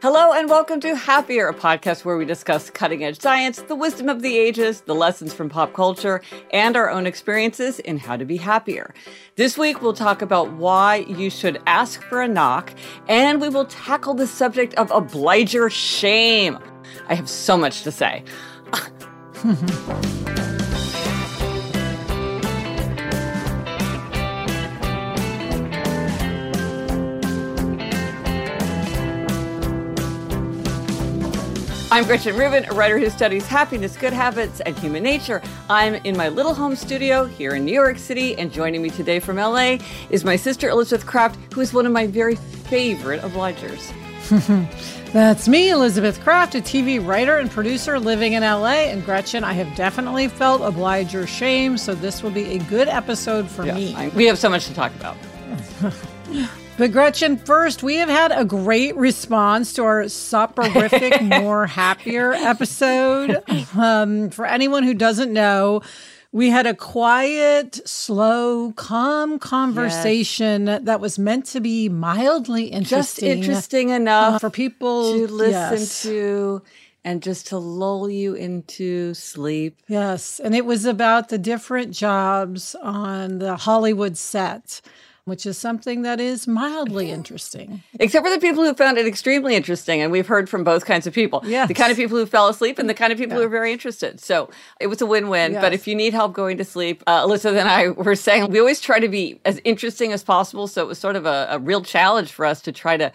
Hello and welcome to Happier, a podcast where we discuss cutting edge science, the wisdom of the ages, the lessons from pop culture, and our own experiences in how to be happier. This week we'll talk about why you should ask for a knock, and we will tackle the subject of obliger shame. I have so much to say. I'm Gretchen Rubin, a writer who studies happiness, good habits, and human nature. I'm in my little home studio here in New York City, and joining me today from LA is my sister Elizabeth Craft, who is one of my very favorite obligers. That's me, Elizabeth Craft, a TV writer and producer living in LA. And Gretchen, I have definitely felt obliger shame, so this will be a good episode for Yeah, me. I- we have so much to talk about. But Gretchen, first, we have had a great response to our soporific, more happier episode. Um, for anyone who doesn't know, we had a quiet, slow, calm conversation that was meant to be mildly interesting. Just interesting, interesting enough uh, for people to listen yes. to and just to lull you into sleep. Yes, and it was about the different jobs on the Hollywood set, which is something that is mildly interesting. Except for the people who found it extremely interesting. And we've heard from both kinds of people. Yes. The kind of people who fell asleep and the kind of people who are very interested. So it was a win win. But if you need help going to sleep, uh, Elizabeth and I were saying we always try to be as interesting as possible. So it was sort of a, a real challenge for us to try to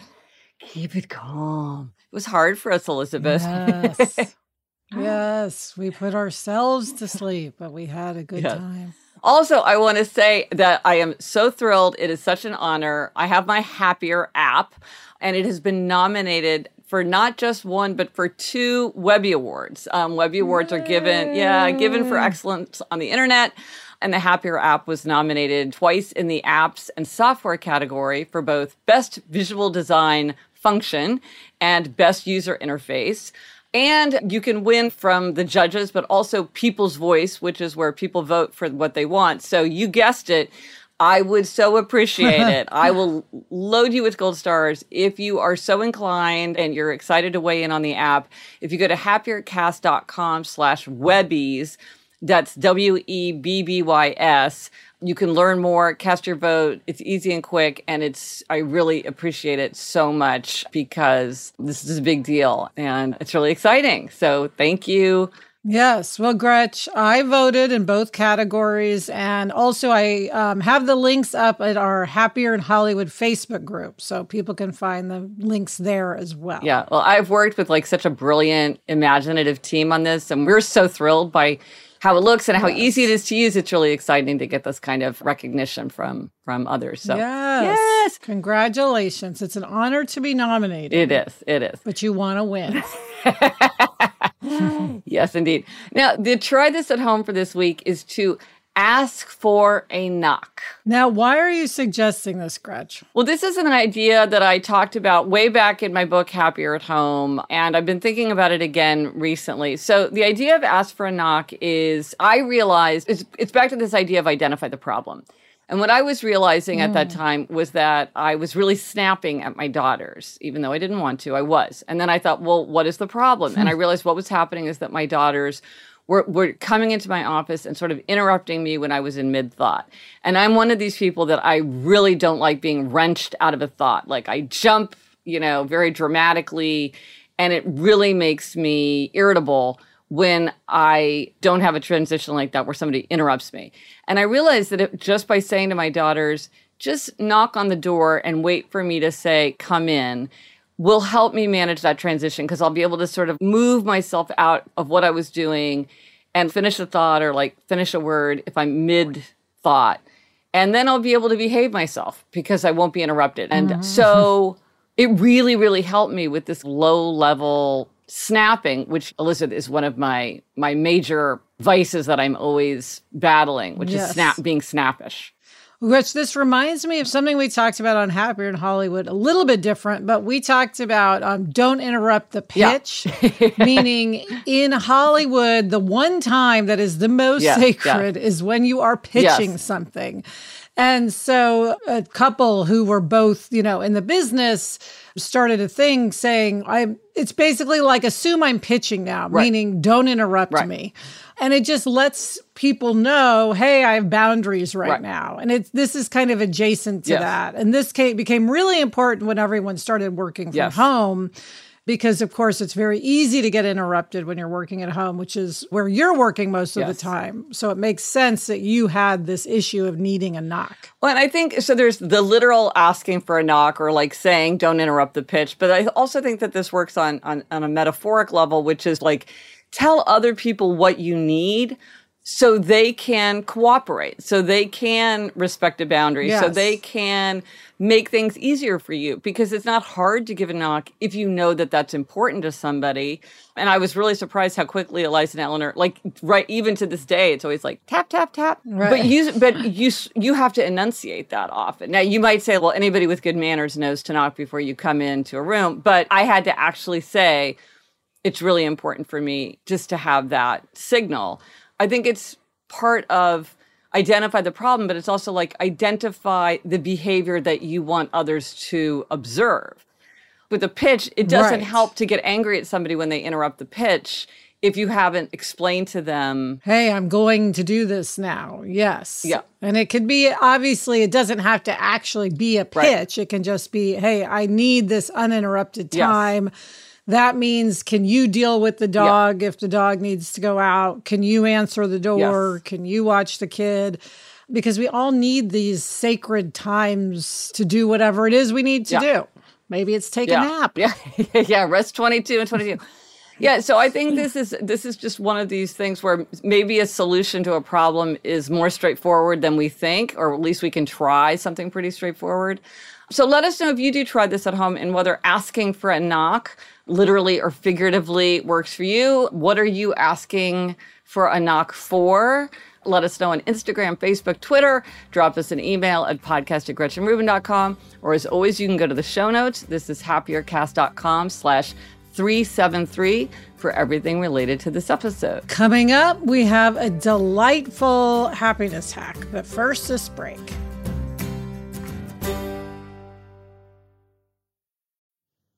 keep it calm. It was hard for us, Elizabeth. Yes. yes, we put ourselves to sleep, but we had a good Yes. time. Also, I want to say that I am so thrilled. It is such an honor. I have my Happier app, and it has been nominated for not just one, but for two Webby Awards. Um, Webby Awards are given, yeah, given for excellence on the internet. And the Happier app was nominated twice in the apps and software category for both Best Visual Design Function and Best User Interface. And you can win from the judges, but also people's voice, which is where people vote for what they want. So you guessed it. I would so appreciate it. I will load you with gold stars if you are so inclined and you're excited to weigh in on the app. If you go to happiercast.com slash webbies, that's W E B B Y S. You can learn more, cast your vote. It's easy and quick, and it's I really appreciate it so much because this is a big deal and it's really exciting. So thank you. Yes. Well, Gretch, I voted in both categories. And also, I um, have the links up at our Happier in Hollywood Facebook group. So people can find the links there as well. Yeah. Well, I've worked with like such a brilliant, imaginative team on this, and we're so thrilled by how it looks and how easy it is to use. It's really exciting to get this kind of recognition from from others. So Yes. Yes. Congratulations. It's an honor to be nominated. it is. It is. But you want to win. Yes, indeed. Now, the try this at home for this week is to ask for a knock. Now, why are you suggesting this, Gretch? Well, this is an idea that I talked about way back in my book, Happier at Home, and I've been thinking about it again recently. So, the idea of ask for a knock is I realized it's, it's back to this idea of identify the problem. And what I was realizing mm. at that mm. time was that I was really snapping at my daughters, even though I didn't want to, I was. And then I thought, well, what is the problem? and I realized what was happening is that my daughters were, were coming into my office and sort of interrupting me when I was in mid thought. And I'm one of these people that I really don't like being wrenched out of a thought. Like I jump, you know, very dramatically, and it really makes me irritable when I don't have a transition like that where somebody interrupts me. And I realized that it, just by saying to my daughters, just knock on the door and wait for me to say, come in will help me manage that transition because I'll be able to sort of move myself out of what I was doing and finish a thought or like finish a word if I'm mid thought. And then I'll be able to behave myself because I won't be interrupted. And mm-hmm. so it really, really helped me with this low level snapping, which Elizabeth is one of my my major vices that I'm always battling, which yes. is snap being snappish. Which this reminds me of something we talked about on Happier in Hollywood, a little bit different, but we talked about um, don't interrupt the pitch, yeah. meaning in Hollywood, the one time that is the most sacred is when you are pitching yes. something. And so a couple who were both, you know, in the business started a thing saying, I it's basically like assume I'm pitching now, right. meaning don't interrupt right. me and it just lets people know hey i have boundaries right, right. now and it's this is kind of adjacent to yes. that and this came, became really important when everyone started working from yes. home because of course it's very easy to get interrupted when you're working at home which is where you're working most of yes. the time. So it makes sense that you had this issue of needing a knock. Well and i think so there's the literal asking for a knock or like saying don't interrupt the pitch. But i also think that this works on on, on a metaphoric level which is like tell other people what you need so they can cooperate, so they can respect a boundary, yes. so they can make things easier for you because it's not hard to give a knock if you know that that's important to somebody. And I was really surprised how quickly Eliza and Eleanor, like right, even to this day, it's always like tap tap tap. Right. But you, but you, you have to enunciate that often. Now you might say, well, anybody with good manners knows to knock before you come into a room, but I had to actually say it's really important for me just to have that signal. I think it's part of identify the problem, but it's also like identify the behavior that you want others to observe. With a pitch, it doesn't right. help to get angry at somebody when they interrupt the pitch if you haven't explained to them, hey, I'm going to do this now. Yes. Yeah. And it could be obviously, it doesn't have to actually be a pitch. Right. It can just be, hey, I need this uninterrupted time. Yes that means can you deal with the dog if the dog needs to go out? Can you answer the door? Yes. Can you watch the kid? Because we all need these sacred times to do whatever it is we need to do. Maybe it's take yeah. a nap. Yeah. yeah. Rest 22 and 22. Yeah, so I think this is this is just one of these things where maybe a solution to a problem is more straightforward than we think, or at least we can try something pretty straightforward. So let us know if you do try this at home and whether asking for a knock literally or figuratively works for you. What are you asking for a knock for? Let us know on Instagram, Facebook, Twitter. Drop us an email at podcast at gretchenrubin.com. Or as always, you can go to the show notes. This is happiercast.com slash 373 for everything related to this episode. Coming up, we have a delightful happiness hack. But first, this break.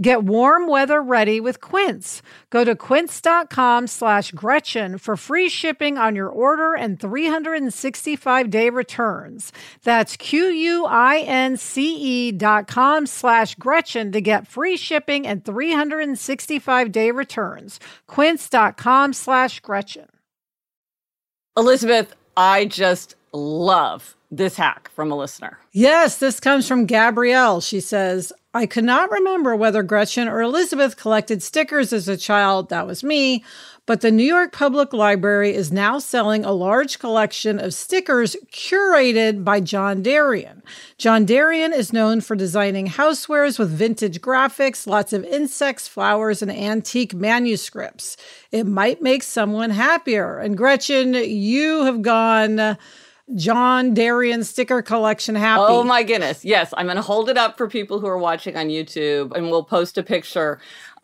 Get warm weather ready with Quince. Go to quince.com slash Gretchen for free shipping on your order and 365 day returns. That's Q-U-I-N-C-E dot com slash Gretchen to get free shipping and 365 day returns. Quince.com slash Gretchen. Elizabeth, I just love this hack from a listener. Yes, this comes from Gabrielle. She says, I could not remember whether Gretchen or Elizabeth collected stickers as a child. That was me. But the New York Public Library is now selling a large collection of stickers curated by John Derian. John Derian is known for designing housewares with vintage graphics, lots of insects, flowers, and antique manuscripts. It might make someone happier. And Gretchen, you have gone. John Derian sticker collection happy. Oh my goodness. Yes, I'm going to hold it up for people who are watching on YouTube and we'll post a picture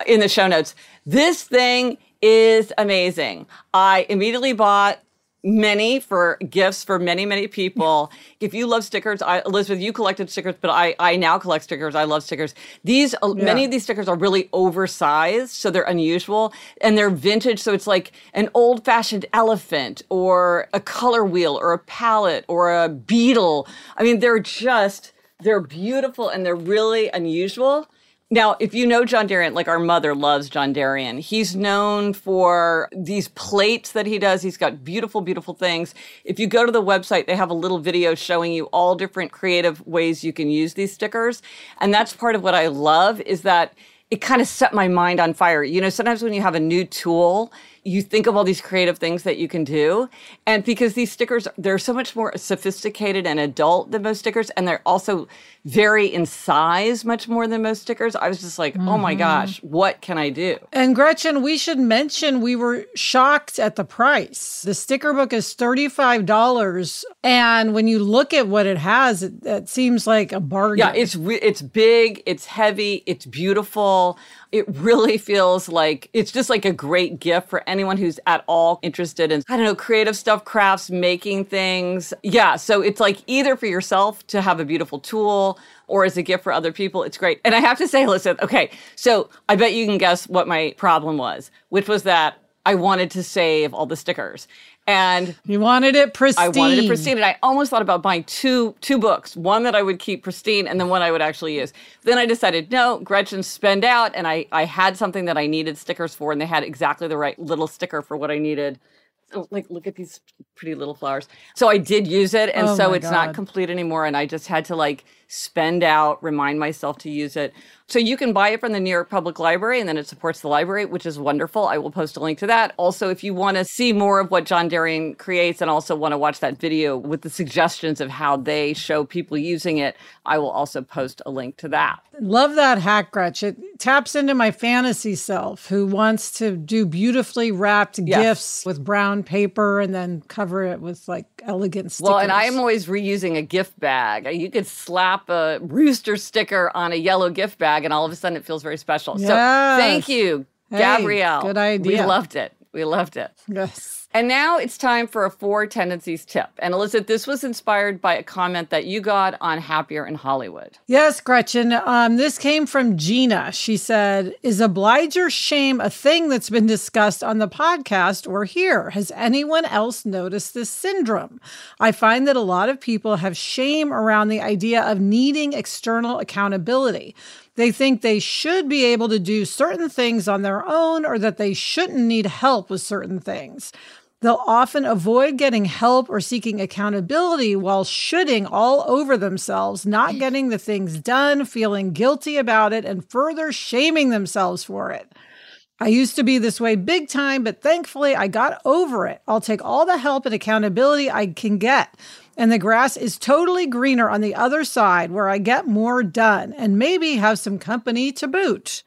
in the show notes. This thing is amazing. I immediately bought many for gifts for many many people. If you love stickers I, elizabeth you collected stickers but i i now collect stickers. I love stickers. These uh, yeah. many of these stickers are really oversized so they're unusual and they're vintage so it's like an old fashioned elephant or a color wheel or a palette or a beetle. I mean they're just they're beautiful and they're really unusual now, if you know John Derian, like our mother loves John Derian, he's known for these plates that he does. He's got beautiful, beautiful things. If you go to the website, they have a little video showing you all different creative ways you can use these stickers. And that's part of what I love is that it kind of set my mind on fire. You know, sometimes when you have a new tool, you think of all these creative things that you can do. And because these stickers, they're so much more sophisticated and adult than most stickers. And they're also very in size, much more than most stickers. I was just like, mm-hmm. oh my mm-hmm. gosh, what can I do? And Gretchen, we should mention we were shocked at the price. The sticker book is $35. And when you look at what it has, it, it seems like a bargain. Yeah, it's, re- it's big, it's heavy, it's beautiful it really feels like it's just like a great gift for anyone who's at all interested in, I don't know, creative stuff, crafts, making things. Yeah. So it's like either for yourself to have a beautiful tool or as a gift for other people. It's great. And I have to say, listen, okay, so I bet you can guess what my problem was, which was that I wanted to save all the stickers. And you wanted it pristine. I wanted it pristine. And I almost thought about buying two two books, one that I would keep pristine and then one I would actually use. Then I decided, no, Gretchen spend out. And I, I had something that I needed stickers for, and they had exactly the right little sticker for what I needed. So, like, look at these pretty little flowers. So I did use it, and oh so it's God. not complete anymore. And I just had to like spend out, remind myself to use it. So you can buy it from the New York Public Library and then it supports the library, which is wonderful. I will post a link to that. Also, if you want to see more of what John Derian creates and also want to watch that video with the suggestions of how they show people using it, I will also post a link to that. Love that hack, Gretch. It taps into my fantasy self who wants to do beautifully wrapped yes. gifts with brown paper and then cover it with like elegant stickers. Well, and I am always reusing a gift bag. You could slap a rooster sticker on a yellow gift bag, and all of a sudden it feels very special. Yes. So thank you, hey, Gabrielle. Good idea. We loved it. We loved it. Yes. And now it's time for a four tendencies tip. And Elizabeth, this was inspired by a comment that you got on Happier in Hollywood. Yes, Gretchen. Um, this came from Gina. She said, Is obliger shame a thing that's been discussed on the podcast or here? Has anyone else noticed this syndrome? I find that a lot of people have shame around the idea of needing external accountability. They think they should be able to do certain things on their own or that they shouldn't need help with certain things. They'll often avoid getting help or seeking accountability while shooting all over themselves, not getting the things done, feeling guilty about it, and further shaming themselves for it. I used to be this way big time, but thankfully I got over it. I'll take all the help and accountability I can get. And the grass is totally greener on the other side where I get more done and maybe have some company to boot.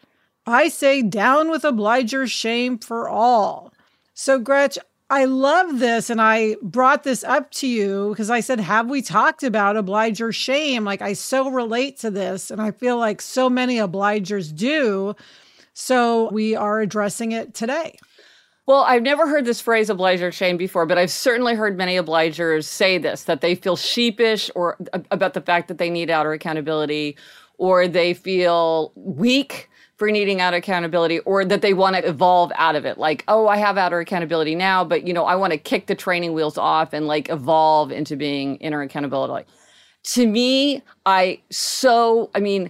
I say down with obliger shame for all. So, Gretch, I love this. And I brought this up to you because I said, Have we talked about obliger shame? Like, I so relate to this. And I feel like so many obligers do. So, we are addressing it today. Well, I've never heard this phrase obliger shame before, but I've certainly heard many obligers say this that they feel sheepish or about the fact that they need outer accountability or they feel weak for needing outer accountability or that they want to evolve out of it. Like, oh, I have outer accountability now, but you know, I want to kick the training wheels off and like evolve into being inner accountability. To me, I so, I mean,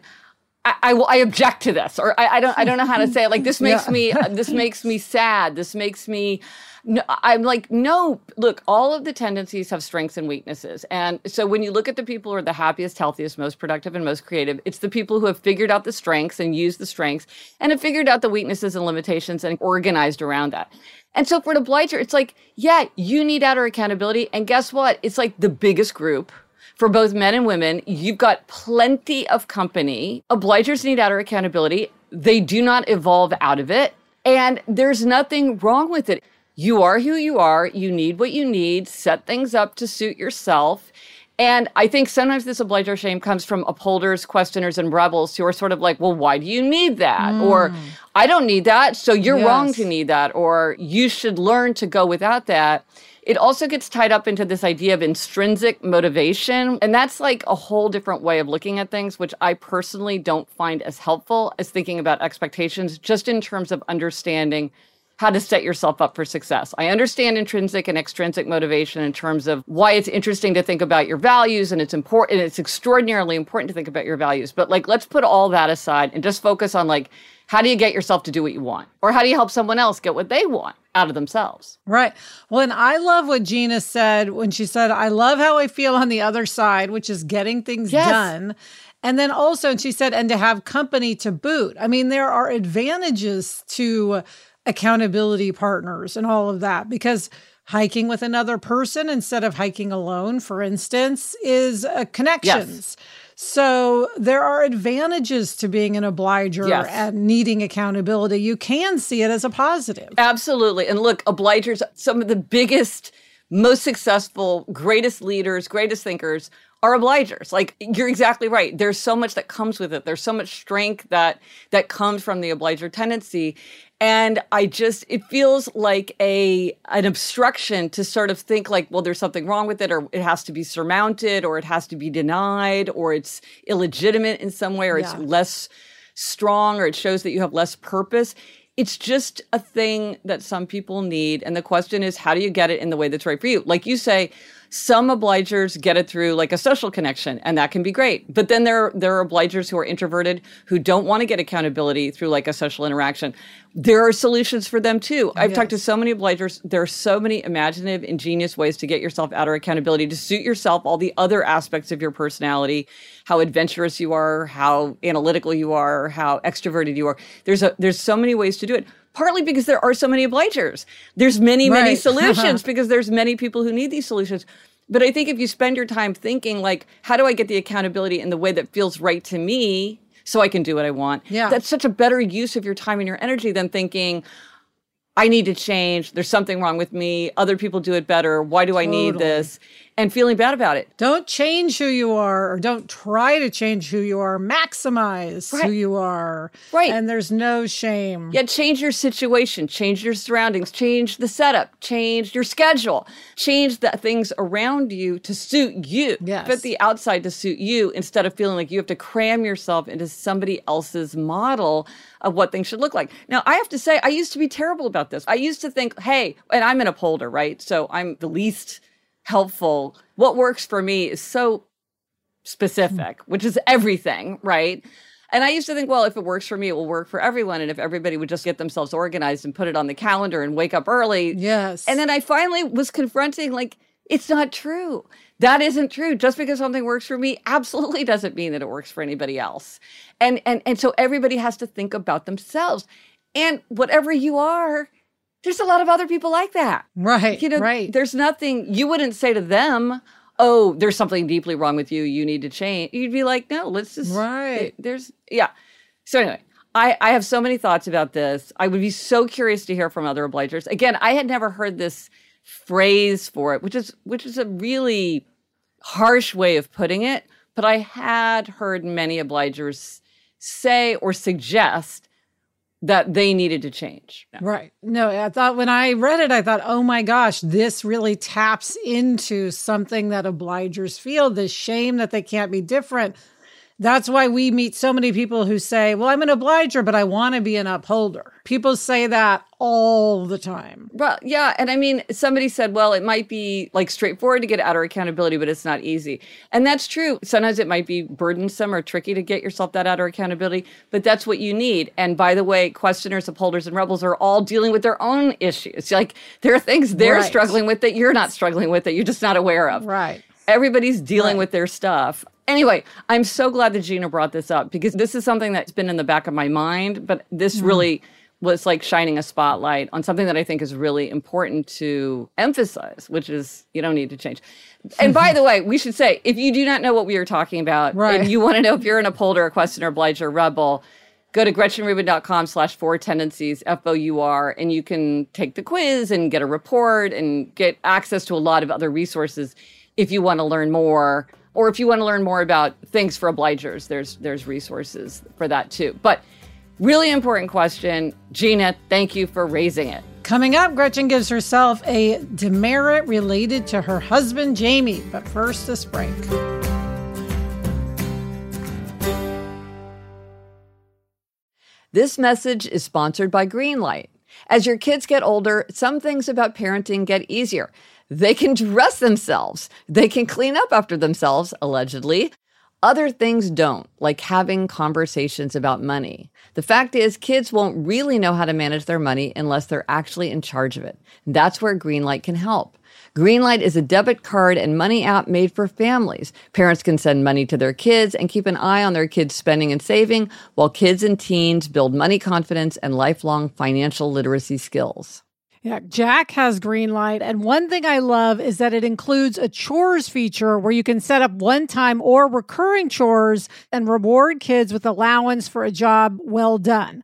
I, I, I object to this, or I, I, don't, I don't know how to say it. Like, this makes yeah. me, this makes me sad. This makes me, no, I'm like, no, look, all of the tendencies have strengths and weaknesses. And so when you look at the people who are the happiest, healthiest, most productive, and most creative, it's the people who have figured out the strengths and used the strengths and have figured out the weaknesses and limitations and organized around that. And so for an obliger, it's like, yeah, you need outer accountability. And guess what? It's like the biggest group for both men and women. You've got plenty of company. Obligers need outer accountability. They do not evolve out of it. And there's nothing wrong with it you are who you are. You need what you need. Set things up to suit yourself. And I think sometimes this obliger shame comes from upholders, questioners, and rebels who are sort of like, well, why do you need that? Mm. Or I don't need that, so you're yes. wrong to need that. Or you should learn to go without that. It also gets tied up into this idea of intrinsic motivation. And that's like a whole different way of looking at things, which I personally don't find as helpful as thinking about expectations, just in terms of understanding how to set yourself up for success. I understand intrinsic and extrinsic motivation in terms of why it's interesting to think about your values and it's important it's extraordinarily important to think about your values. But like let's put all that aside and just focus on like how do you get yourself to do what you want? Or how do you help someone else get what they want out of themselves? Right. Well, and I love what Gina said when she said, I love how I feel on the other side, which is getting things yes. done. And then also, and she said, and to have company to boot. I mean, there are advantages to accountability partners and all of that because hiking with another person instead of hiking alone for instance is uh, connections yes. So there are advantages to being an obliger yes. and needing accountability you can see it as a positive absolutely and look obligers some of the biggest most successful greatest leaders greatest thinkers are obligers. Like you're exactly right. There's so much that comes with it. There's so much strength that that comes from the obliger tendency. And I just it feels like a an obstruction to sort of think like, well, there's something wrong with it, or it has to be surmounted, or it has to be denied, or it's illegitimate in some way, or yeah. it's less strong, or it shows that you have less purpose it's just a thing that some people need. And the question is, how do you get it in the way that's right for you? Like you say, some obligers get it through like a social connection, and that can be great. But then there, there are obligers who are introverted who don't want to get accountability through like a social interaction. There are solutions for them too. I've yes. talked to so many obligers. There are so many imaginative, ingenious ways to get yourself out of accountability to suit yourself, all the other aspects of your personality, how adventurous you are, how analytical you are, how extroverted you are. There's a, there's so many ways to do it partly because there are so many obligers. There's many, right. many solutions because there's many people who need these solutions. But I think if you spend your time thinking like, how do I get the accountability in the way that feels right to me so I can do what I want? Yeah. That's such a better use of your time and your energy than thinking, I need to change. There's something wrong with me. Other people do it better. Why do totally. I need this? And feeling bad about it. Don't change who you are or don't try to change who you are. Maximize right. who you are. Right. And there's no shame. Yeah, change your situation, change your surroundings, change the setup, change your schedule, change the things around you to suit you. Yes. Fit the outside to suit you instead of feeling like you have to cram yourself into somebody else's model of what things should look like. Now, I have to say, I used to be terrible about this. I used to think, hey, and I'm an upholder, right? So I'm the least helpful. What works for me is so specific, hmm. which is everything, right? And I used to think, well, if it works for me, it will work for everyone. And if everybody would just get themselves organized and put it on the calendar and wake up early. Yes. And then I finally was confronting, like, it's not true. That isn't true. Just because something works for me absolutely doesn't mean that it works for anybody else. And and and so everybody has to think about themselves. And whatever you are, there's a lot of other people like that. Right. You know, right. there's nothing you wouldn't say to them, "Oh, there's something deeply wrong with you. You need to change." You'd be like, "No, let's just Right. There's yeah. So anyway, I, I have so many thoughts about this. I would be so curious to hear from other obligers. Again, I had never heard this phrase for it, which is which is a really harsh way of putting it, but I had heard many obligers say or suggest that they needed to change. Right. No, I thought when I read it, I thought, oh my gosh, this really taps into something that obligers feel the shame that they can't be different. That's why we meet so many people who say, Well, I'm an obliger, but I want to be an upholder. People say that all the time. Well, yeah. And I mean, somebody said, Well, it might be like straightforward to get outer accountability, but it's not easy. And that's true. Sometimes it might be burdensome or tricky to get yourself that outer accountability, but that's what you need. And by the way, questioners, upholders, and rebels are all dealing with their own issues. Like there are things they're right. struggling with that you're not struggling with that you're just not aware of. Right. Everybody's dealing right. with their stuff. Anyway, I'm so glad that Gina brought this up because this is something that's been in the back of my mind, but this mm. really was like shining a spotlight on something that I think is really important to emphasize, which is you don't need to change. And by the way, we should say if you do not know what we are talking about right. and you want to know if you're an upholder, a questioner, obliger, rebel, go to gretchenrubin.com slash four tendencies, F O U R, and you can take the quiz and get a report and get access to a lot of other resources if you want to learn more or if you want to learn more about things for obligers, there's there's resources for that too. But really important question, Gina. Thank you for raising it. Coming up, Gretchen gives herself a demerit related to her husband Jamie. But first, this break. This message is sponsored by Greenlight. As your kids get older, some things about parenting get easier. They can dress themselves. They can clean up after themselves, allegedly. Other things don't, like having conversations about money. The fact is, kids won't really know how to manage their money unless they're actually in charge of it. That's where Greenlight can help. Greenlight is a debit card and money app made for families. Parents can send money to their kids and keep an eye on their kids' spending and saving, while kids and teens build money confidence and lifelong financial literacy skills. Yeah, Jack has Greenlight. And one thing I love is that it includes a chores feature where you can set up one time or recurring chores and reward kids with allowance for a job well done.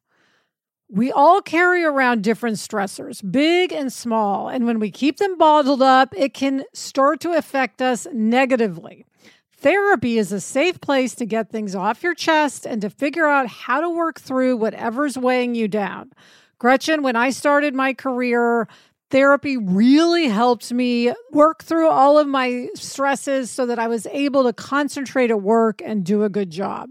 We all carry around different stressors, big and small. And when we keep them bottled up, it can start to affect us negatively. Therapy is a safe place to get things off your chest and to figure out how to work through whatever's weighing you down. Gretchen, when I started my career, therapy really helped me work through all of my stresses so that I was able to concentrate at work and do a good job.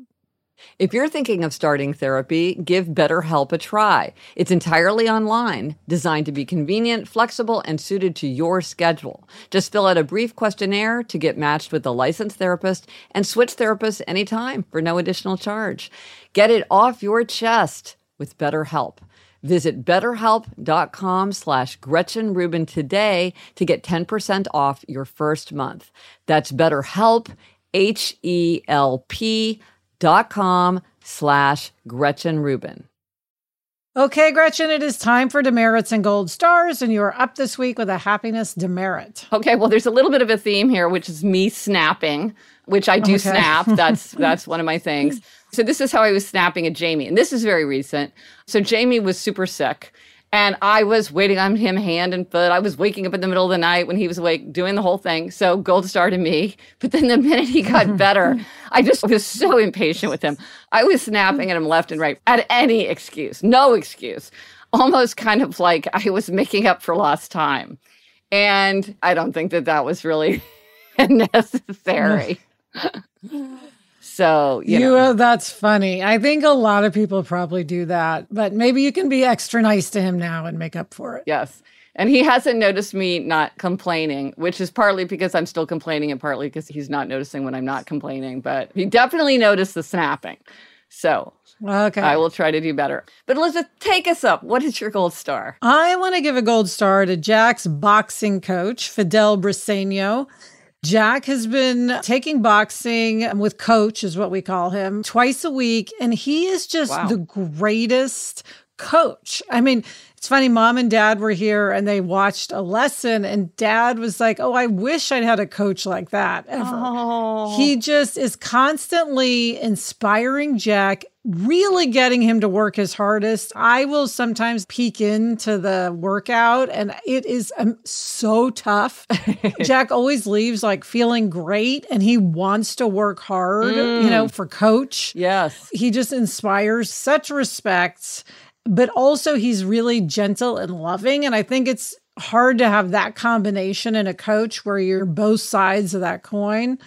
If you're thinking of starting therapy, give BetterHelp a try. It's entirely online, designed to be convenient, flexible, and suited to your schedule. Just fill out a brief questionnaire to get matched with a licensed therapist and switch therapists anytime for no additional charge. Get it off your chest with BetterHelp. Visit betterhelp.com slash Gretchen Rubin today to get 10% off your first month. That's BetterHelp, H-E-L-P dot com slash Gretchen Rubin. Okay, Gretchen, it is time for demerits and gold stars, and you are up this week with a happiness demerit. Okay, well, there's a little bit of a theme here, which is me snapping, which I do okay. snap. That's that's one of my things. So this is how I was snapping at Jamie, and this is very recent. So Jamie was super sick. And I was waiting on him hand and foot. I was waking up in the middle of the night when he was awake, doing the whole thing. So gold star to me. But then the minute he got better, I just was so impatient with him. I was snapping at him left and right at any excuse, no excuse, almost kind of like I was making up for lost time. And I don't think that that was really necessary. So you, you know. that's funny. I think a lot of people probably do that, but maybe you can be extra nice to him now and make up for it. Yes. And he hasn't noticed me not complaining, which is partly because I'm still complaining and partly because he's not noticing when I'm not complaining. But he definitely noticed the snapping. So okay. I will try to do better. But Elizabeth, take us up. What is your gold star? I want to give a gold star to Jack's boxing coach, Fidel Briseño. Jack has been taking boxing with coach, is what we call him, twice a week. And he is just wow. the greatest coach. I mean, it's funny, mom and dad were here and they watched a lesson, and dad was like, Oh, I wish I'd had a coach like that ever. Oh. He just is constantly inspiring Jack really getting him to work his hardest. I will sometimes peek into the workout and it is um, so tough. Jack always leaves like feeling great and he wants to work hard, mm. you know, mm. for coach. Yes. He just inspires such respect, but also he's really gentle and loving. And I think it's hard to have that combination in a coach where you're both sides of that coin.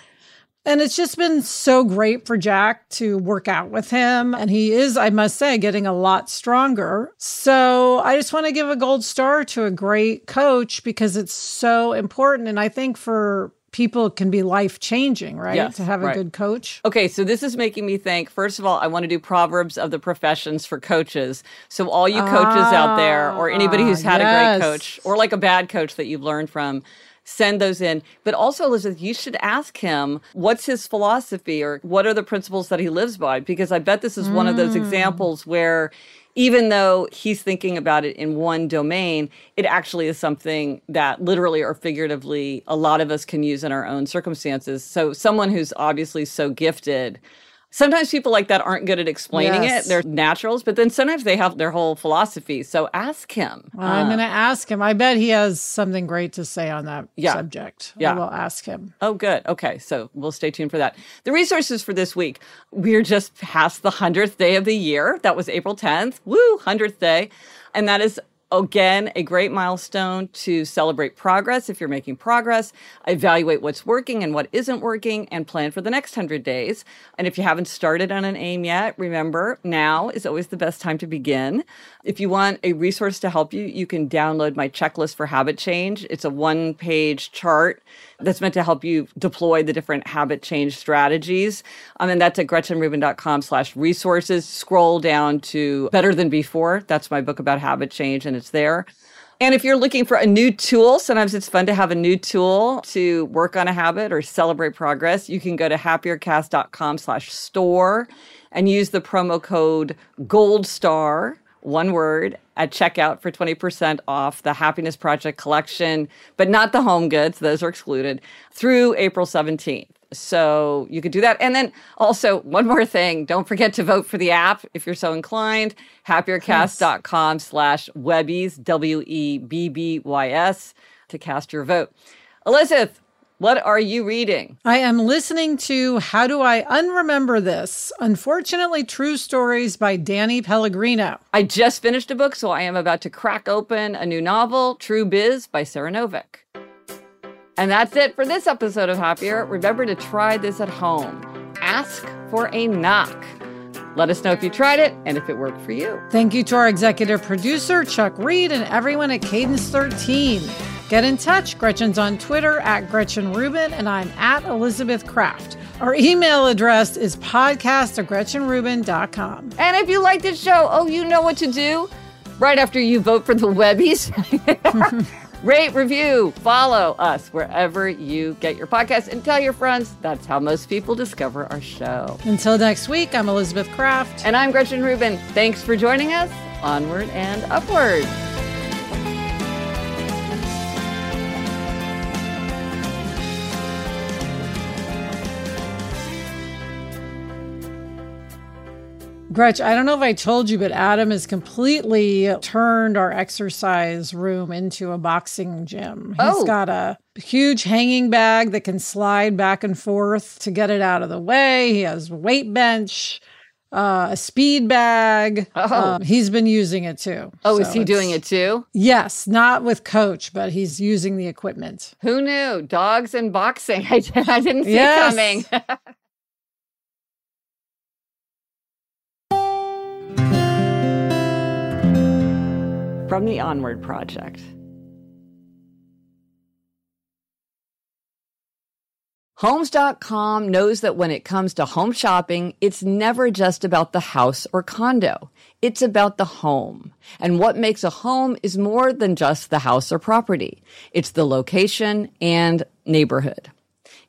And it's just been so great for Jack to work out with him. And he is, I must say, getting a lot stronger. So I just want to give a gold star to a great coach because it's so important. And I think for people can be life changing, right? Yes, to have a right. good coach. Okay, so this is making me think. First of all, I want to do proverbs of the professions for coaches. So all you coaches ah, out there, or anybody who's had yes. a great coach, or like a bad coach that you've learned from, send those in. But also, Elizabeth, you should ask him what's his philosophy or what are the principles that he lives by? Because I bet this is mm. one of those mm. examples where even though he's thinking about it in one domain, it actually is something that literally or figuratively a lot of us can use in our own circumstances. So, someone who's obviously so gifted sometimes people like that aren't good at explaining yes. it. They're naturals, but then sometimes they have their whole philosophy. So ask him. I'm uh, going to ask him. I bet he has something great to say on that yeah. subject. Yeah. I will ask him. Oh, good. Okay. So we'll stay tuned for that. The resources for this week, we're just past the 100th day of the year. That was April 10th. Woo, 100th day. And that is Again, a great milestone to celebrate progress if you're making progress, evaluate what's working and what isn't working, and plan for the next 100 days. And if you haven't started on an aim yet, remember now is always the best time to begin. If you want a resource to help you, you can download my checklist for habit change. It's a one page chart that's meant to help you deploy the different habit change strategies. Um, and that's at gretchenrubin.com slash resources. Scroll down to Better Than Before. That's my book about habit change, and there. And if you're looking for a new tool, sometimes it's fun to have a new tool to work on a habit or celebrate progress. You can go to happiercast.com slash store and use the promo code GOLD STAR one word, at checkout for 20% off the Happiness Project collection, but not the home goods, those are excluded, through April 17th. So you could do that. And then also, one more thing don't forget to vote for the app if you're so inclined. Happiercast.com slash Webbies, W E B B Y S, to cast your vote. Elizabeth, what are you reading? I am listening to How Do I Unremember This? Unfortunately, True Stories by Danny Pellegrino. I just finished a book, so I am about to crack open a new novel, True Biz by Sara Novic. And that's it for this episode of Happier. Remember to try this at home. Ask for a knock. Let us know if you tried it and if it worked for you. Thank you to our executive producer, Chuck Reed, and everyone at Cadence 13. Get in touch. Gretchen's on Twitter at Gretchen Rubin, and I'm at Elizabeth Craft. Our email address is podcast at GretchenRubin.com. And if you like this show, oh, you know what to do. Right after you vote for the Webbies, Rate, review, follow us wherever you get your podcasts, and tell your friends. That's how most people discover our show. Until next week, I'm Elizabeth Craft. And I'm Gretchen Rubin. Thanks for joining us. Onward and upward. Gretch, I don't know if I told you, but Adam has completely turned our exercise room into a boxing gym. He's Oh. got a huge hanging bag that can slide back and forth to get it out of the way. He has a weight bench, uh, a speed bag. Oh. Um, he's been using it too. Oh, is he doing it too? Yes, not with coach, but he's using the equipment. Who knew? Dogs and boxing. I, I didn't see Yes. it coming. From the Onward Project. Homes.com knows that when it comes to home shopping, it's never just about the house or condo. It's about the home. And what makes a home is more than just the house or property. It's the location and neighborhood.